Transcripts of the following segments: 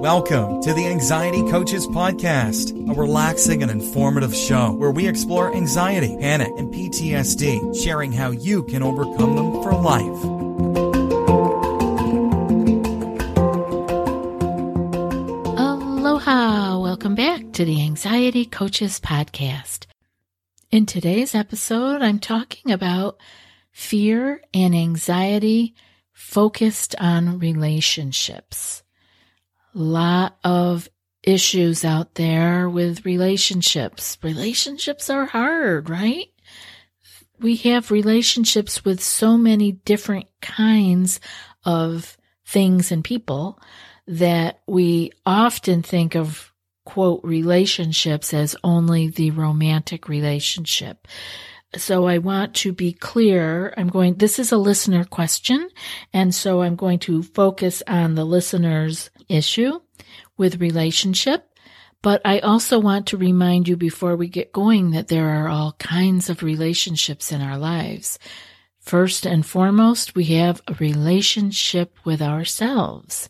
Welcome to the Anxiety Coaches Podcast, a relaxing and informative show where we explore anxiety, panic, and PTSD, sharing how you can overcome them for life. Aloha! Welcome back to the Anxiety Coaches Podcast. In today's episode, I'm talking about fear and anxiety focused on relationships lot of issues out there with relationships. Relationships are hard, right? We have relationships with so many different kinds of things and people that we often think of quote relationships as only the romantic relationship. So I want to be clear. I'm going, this is a listener question. And so I'm going to focus on the listener's issue with relationship. But I also want to remind you before we get going that there are all kinds of relationships in our lives. First and foremost, we have a relationship with ourselves.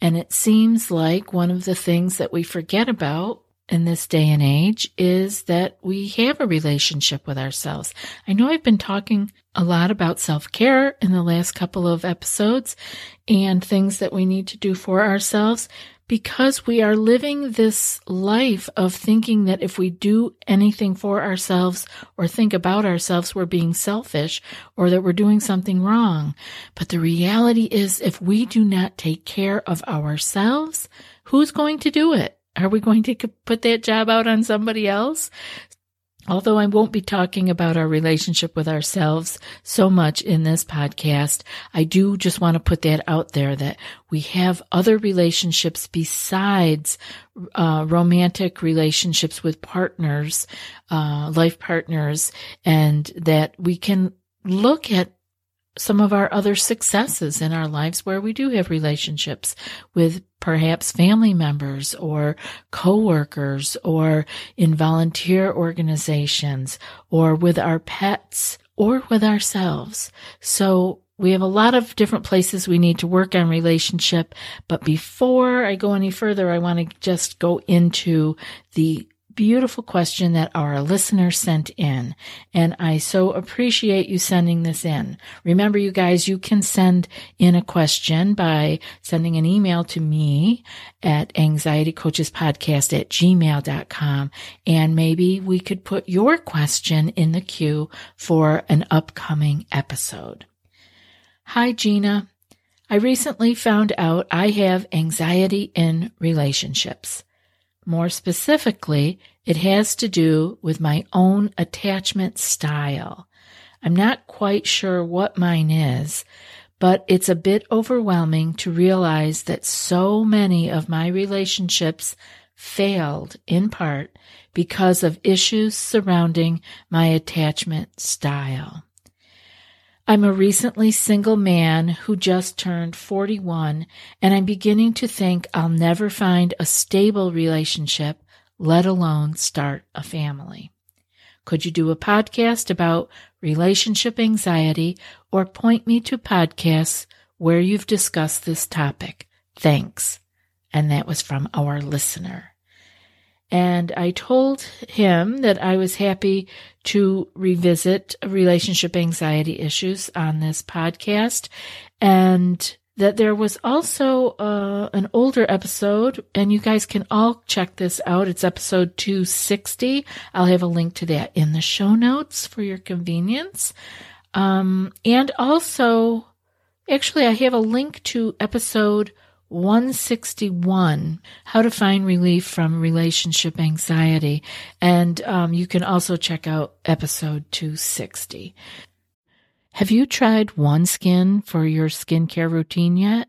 And it seems like one of the things that we forget about in this day and age is that we have a relationship with ourselves. I know I've been talking a lot about self care in the last couple of episodes and things that we need to do for ourselves because we are living this life of thinking that if we do anything for ourselves or think about ourselves, we're being selfish or that we're doing something wrong. But the reality is if we do not take care of ourselves, who's going to do it? Are we going to put that job out on somebody else? Although I won't be talking about our relationship with ourselves so much in this podcast, I do just want to put that out there that we have other relationships besides uh, romantic relationships with partners, uh, life partners, and that we can look at some of our other successes in our lives where we do have relationships with perhaps family members or coworkers or in volunteer organizations or with our pets or with ourselves. So we have a lot of different places we need to work on relationship. But before I go any further, I want to just go into the beautiful question that our listener sent in. And I so appreciate you sending this in. Remember, you guys, you can send in a question by sending an email to me at anxietycoachespodcast at gmail.com. And maybe we could put your question in the queue for an upcoming episode. Hi, Gina. I recently found out I have anxiety in relationships. More specifically, it has to do with my own attachment style. I'm not quite sure what mine is, but it's a bit overwhelming to realize that so many of my relationships failed in part because of issues surrounding my attachment style. I'm a recently single man who just turned 41, and I'm beginning to think I'll never find a stable relationship, let alone start a family. Could you do a podcast about relationship anxiety or point me to podcasts where you've discussed this topic? Thanks. And that was from our listener. And I told him that I was happy to revisit relationship anxiety issues on this podcast and that there was also uh, an older episode, and you guys can all check this out. It's episode 260. I'll have a link to that in the show notes for your convenience. Um, and also, actually, I have a link to episode 161 How to Find Relief from Relationship Anxiety. And um, you can also check out episode 260. Have you tried OneSkin for your skincare routine yet?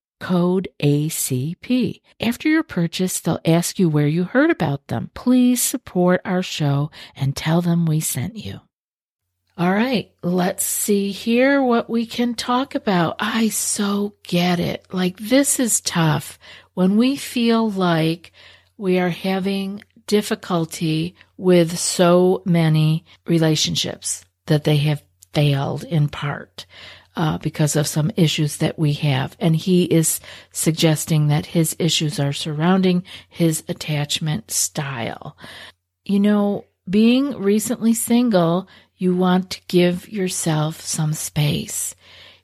code ACP. After your purchase, they'll ask you where you heard about them. Please support our show and tell them we sent you. All right, let's see here what we can talk about. I so get it. Like, this is tough when we feel like we are having difficulty with so many relationships that they have failed in part uh, because of some issues that we have. And he is suggesting that his issues are surrounding his attachment style. You know, being recently single, you want to give yourself some space.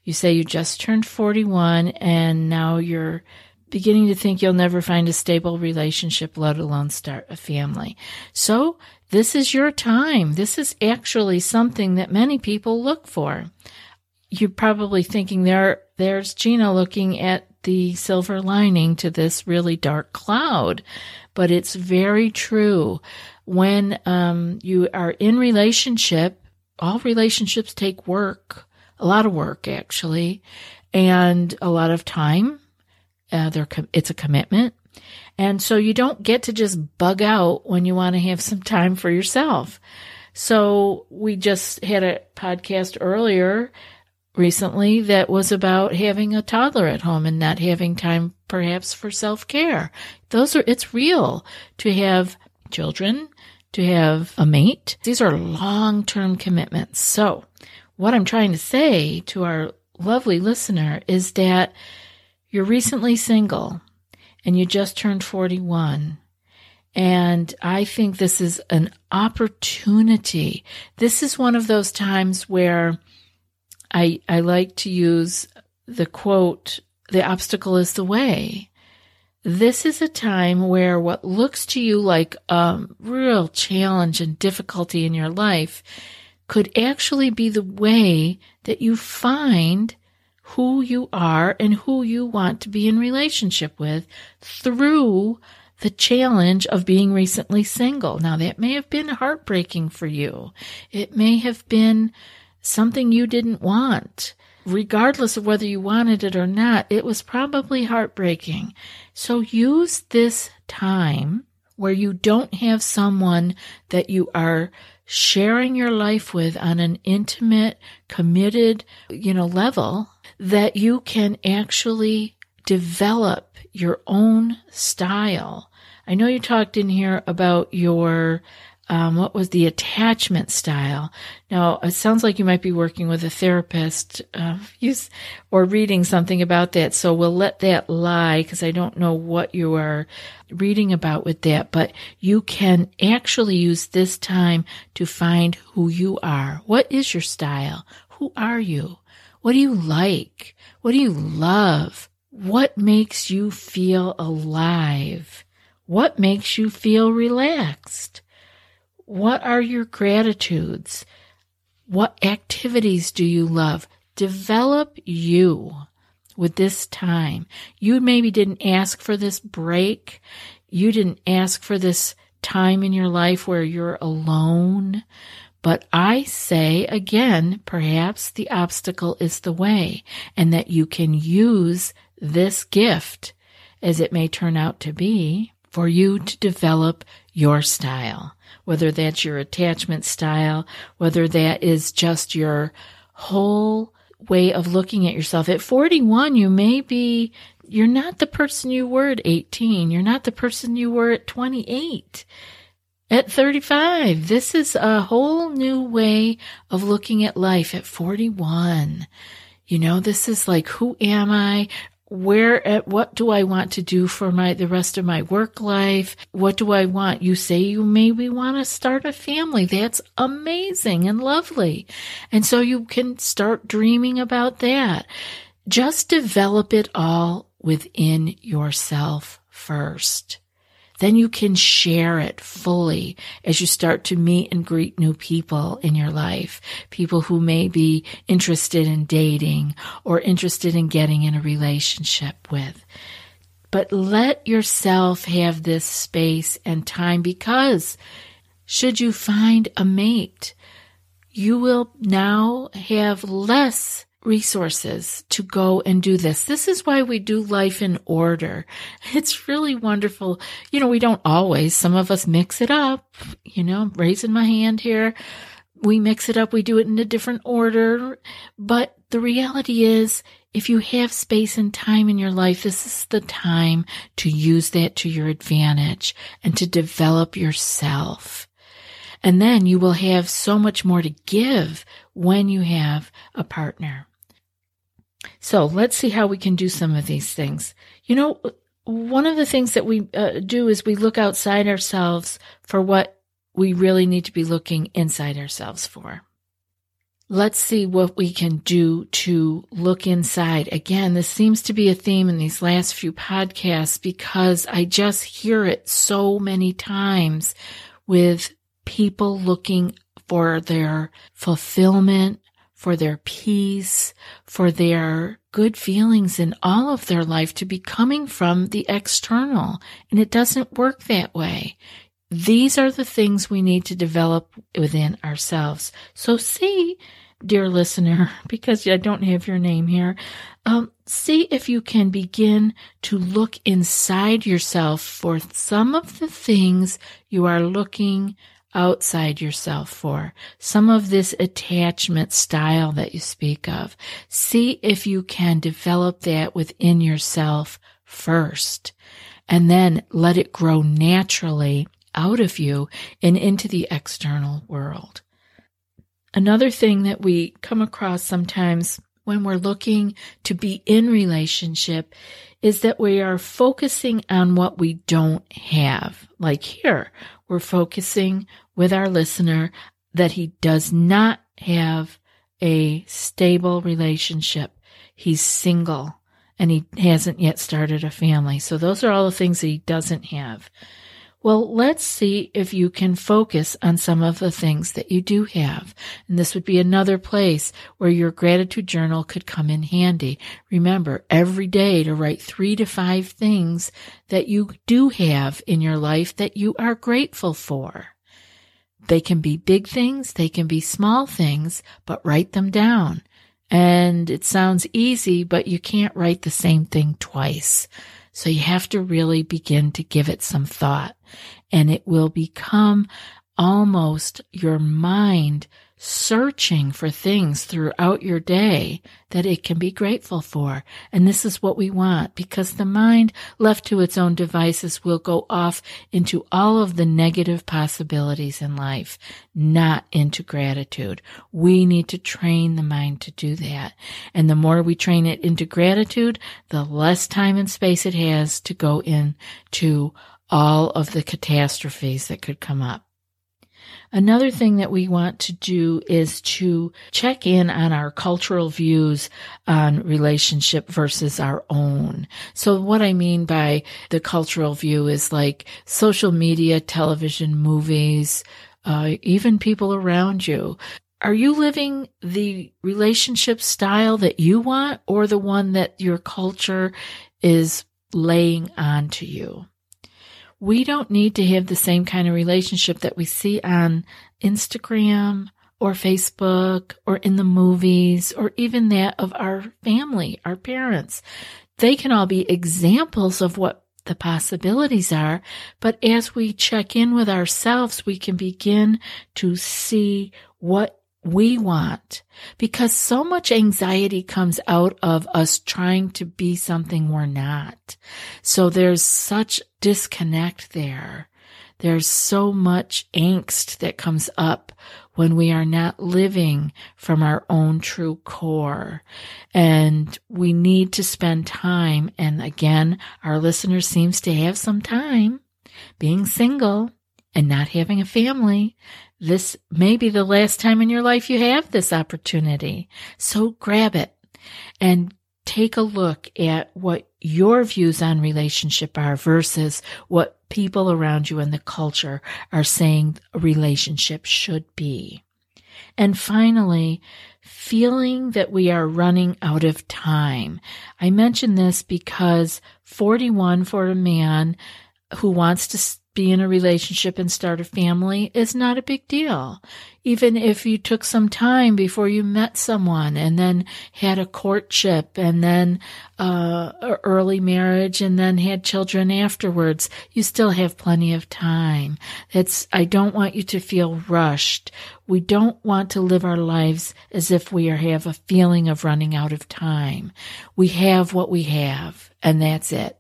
You say you just turned 41 and now you're beginning to think you'll never find a stable relationship, let alone start a family. So this is your time. This is actually something that many people look for you're probably thinking there there's Gina looking at the silver lining to this really dark cloud, but it's very true. When um, you are in relationship, all relationships take work, a lot of work actually, and a lot of time. Uh, it's a commitment. And so you don't get to just bug out when you want to have some time for yourself. So we just had a podcast earlier recently that was about having a toddler at home and not having time perhaps for self-care. Those are, it's real to have children, to have a mate. These are long-term commitments. So what I'm trying to say to our lovely listener is that you're recently single and you just turned 41. And I think this is an opportunity. This is one of those times where I, I like to use the quote, the obstacle is the way. This is a time where what looks to you like a real challenge and difficulty in your life could actually be the way that you find who you are and who you want to be in relationship with through the challenge of being recently single. Now that may have been heartbreaking for you. It may have been something you didn't want. Regardless of whether you wanted it or not, it was probably heartbreaking. So use this time where you don't have someone that you are sharing your life with on an intimate, committed, you know, level that you can actually develop your own style. I know you talked in here about your um, what was the attachment style? Now, it sounds like you might be working with a therapist uh, use, or reading something about that. So we'll let that lie because I don't know what you are reading about with that. But you can actually use this time to find who you are. What is your style? Who are you? What do you like? What do you love? What makes you feel alive? What makes you feel relaxed? What are your gratitudes? What activities do you love? Develop you with this time. You maybe didn't ask for this break. You didn't ask for this time in your life where you're alone. But I say again, perhaps the obstacle is the way and that you can use this gift as it may turn out to be for you to develop your style whether that's your attachment style, whether that is just your whole way of looking at yourself. At 41, you may be, you're not the person you were at 18. You're not the person you were at 28. At 35, this is a whole new way of looking at life at 41. You know, this is like, who am I? Where at what do I want to do for my the rest of my work life? What do I want? You say you maybe want to start a family. That's amazing and lovely. And so you can start dreaming about that. Just develop it all within yourself first then you can share it fully as you start to meet and greet new people in your life. People who may be interested in dating or interested in getting in a relationship with. But let yourself have this space and time because should you find a mate, you will now have less resources to go and do this. This is why we do life in order. It's really wonderful. You know, we don't always, some of us mix it up, you know, raising my hand here. We mix it up. We do it in a different order. But the reality is, if you have space and time in your life, this is the time to use that to your advantage and to develop yourself. And then you will have so much more to give when you have a partner. So let's see how we can do some of these things. You know, one of the things that we uh, do is we look outside ourselves for what we really need to be looking inside ourselves for. Let's see what we can do to look inside. Again, this seems to be a theme in these last few podcasts because I just hear it so many times with people looking for their fulfillment, for their peace, for their good feelings in all of their life to be coming from the external. And it doesn't work that way. These are the things we need to develop within ourselves. So see, dear listener, because I don't have your name here, um, see if you can begin to look inside yourself for some of the things you are looking outside yourself for. Some of this attachment style that you speak of. See if you can develop that within yourself first and then let it grow naturally out of you and into the external world. Another thing that we come across sometimes when we're looking to be in relationship is that we are focusing on what we don't have. Like here, we're focusing with our listener that he does not have a stable relationship. He's single and he hasn't yet started a family. So those are all the things that he doesn't have. Well, let's see if you can focus on some of the things that you do have. And this would be another place where your gratitude journal could come in handy. Remember every day to write three to five things that you do have in your life that you are grateful for. They can be big things, they can be small things, but write them down. And it sounds easy, but you can't write the same thing twice. So you have to really begin to give it some thought and it will become almost your mind searching for things throughout your day that it can be grateful for. And this is what we want because the mind left to its own devices will go off into all of the negative possibilities in life, not into gratitude. We need to train the mind to do that. And the more we train it into gratitude, the less time and space it has to go into all of the catastrophes that could come up. Another thing that we want to do is to check in on our cultural views on relationship versus our own. So what I mean by the cultural view is like social media, television, movies, uh, even people around you. Are you living the relationship style that you want or the one that your culture is laying onto you? We don't need to have the same kind of relationship that we see on Instagram or Facebook or in the movies or even that of our family, our parents. They can all be examples of what the possibilities are, but as we check in with ourselves, we can begin to see what we want because so much anxiety comes out of us trying to be something we're not. So there's such disconnect there. There's so much angst that comes up when we are not living from our own true core. And we need to spend time. And again, our listener seems to have some time being single and not having a family this may be the last time in your life you have this opportunity. So grab it and take a look at what your views on relationship are versus what people around you in the culture are saying a relationship should be. And finally, feeling that we are running out of time. I mention this because 41 for a man who wants to be in a relationship and start a family is not a big deal. Even if you took some time before you met someone and then had a courtship and then uh, early marriage and then had children afterwards, you still have plenty of time. It's, I don't want you to feel rushed. We don't want to live our lives as if we are, have a feeling of running out of time. We have what we have and that's it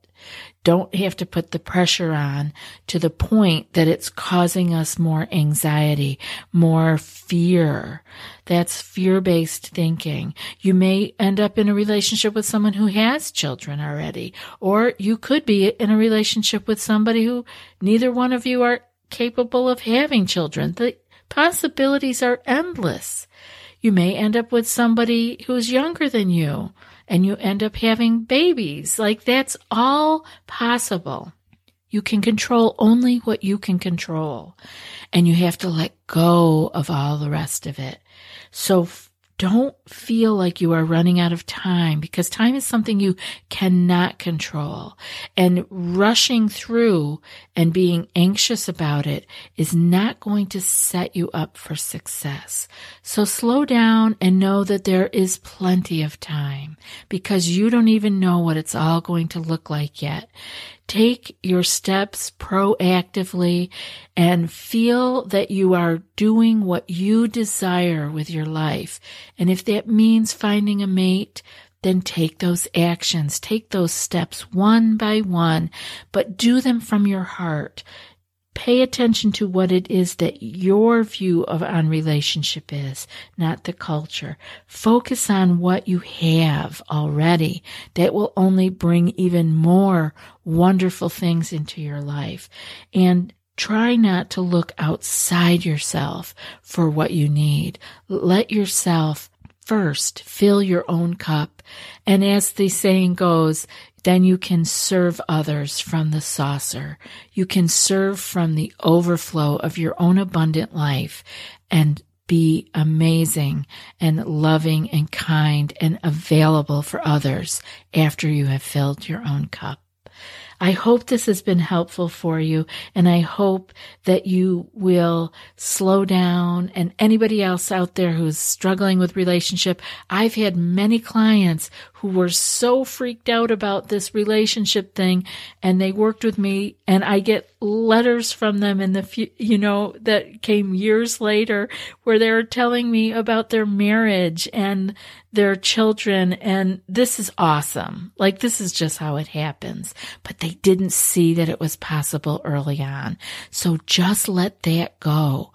don't have to put the pressure on to the point that it's causing us more anxiety, more fear. That's fear based thinking. You may end up in a relationship with someone who has children already, or you could be in a relationship with somebody who neither one of you are capable of having children. The possibilities are endless. You may end up with somebody who's younger than you and you end up having babies. Like that's all possible. You can control only what you can control and you have to let go of all the rest of it. So don't feel like you are running out of time because time is something you cannot control. And rushing through and being anxious about it is not going to set you up for success. So slow down and know that there is plenty of time because you don't even know what it's all going to look like yet. Take your steps proactively and feel that you are doing what you desire with your life. And if that means finding a mate, then take those actions, take those steps one by one, but do them from your heart. Pay attention to what it is that your view of on relationship is, not the culture. Focus on what you have already. That will only bring even more wonderful things into your life. And try not to look outside yourself for what you need. Let yourself first fill your own cup. And as the saying goes, then you can serve others from the saucer. You can serve from the overflow of your own abundant life and be amazing and loving and kind and available for others after you have filled your own cup. I hope this has been helpful for you and I hope that you will slow down and anybody else out there who's struggling with relationship. I've had many clients who were so freaked out about this relationship thing and they worked with me and I get letters from them in the few, you know, that came years later where they're telling me about their marriage and their children. And this is awesome. Like this is just how it happens. But they didn't see that it was possible early on. So just let that go.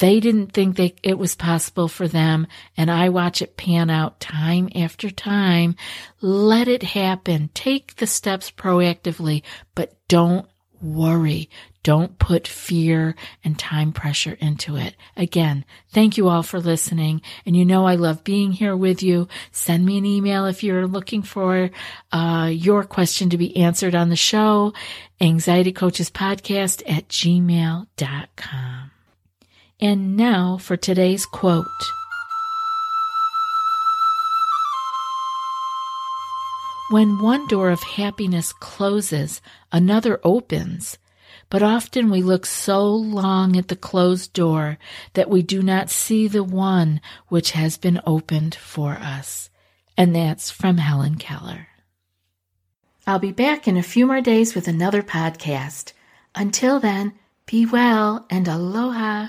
They didn't think they, it was possible for them. And I watch it pan out time after time. Let it happen. Take the steps proactively, but don't worry. Don't put fear and time pressure into it. Again, thank you all for listening. And you know I love being here with you. Send me an email if you're looking for uh, your question to be answered on the show. Anxiety Coaches Podcast at gmail.com. And now for today's quote. When one door of happiness closes, another opens. But often we look so long at the closed door that we do not see the one which has been opened for us. And that's from Helen Keller. I'll be back in a few more days with another podcast. Until then, be well and aloha.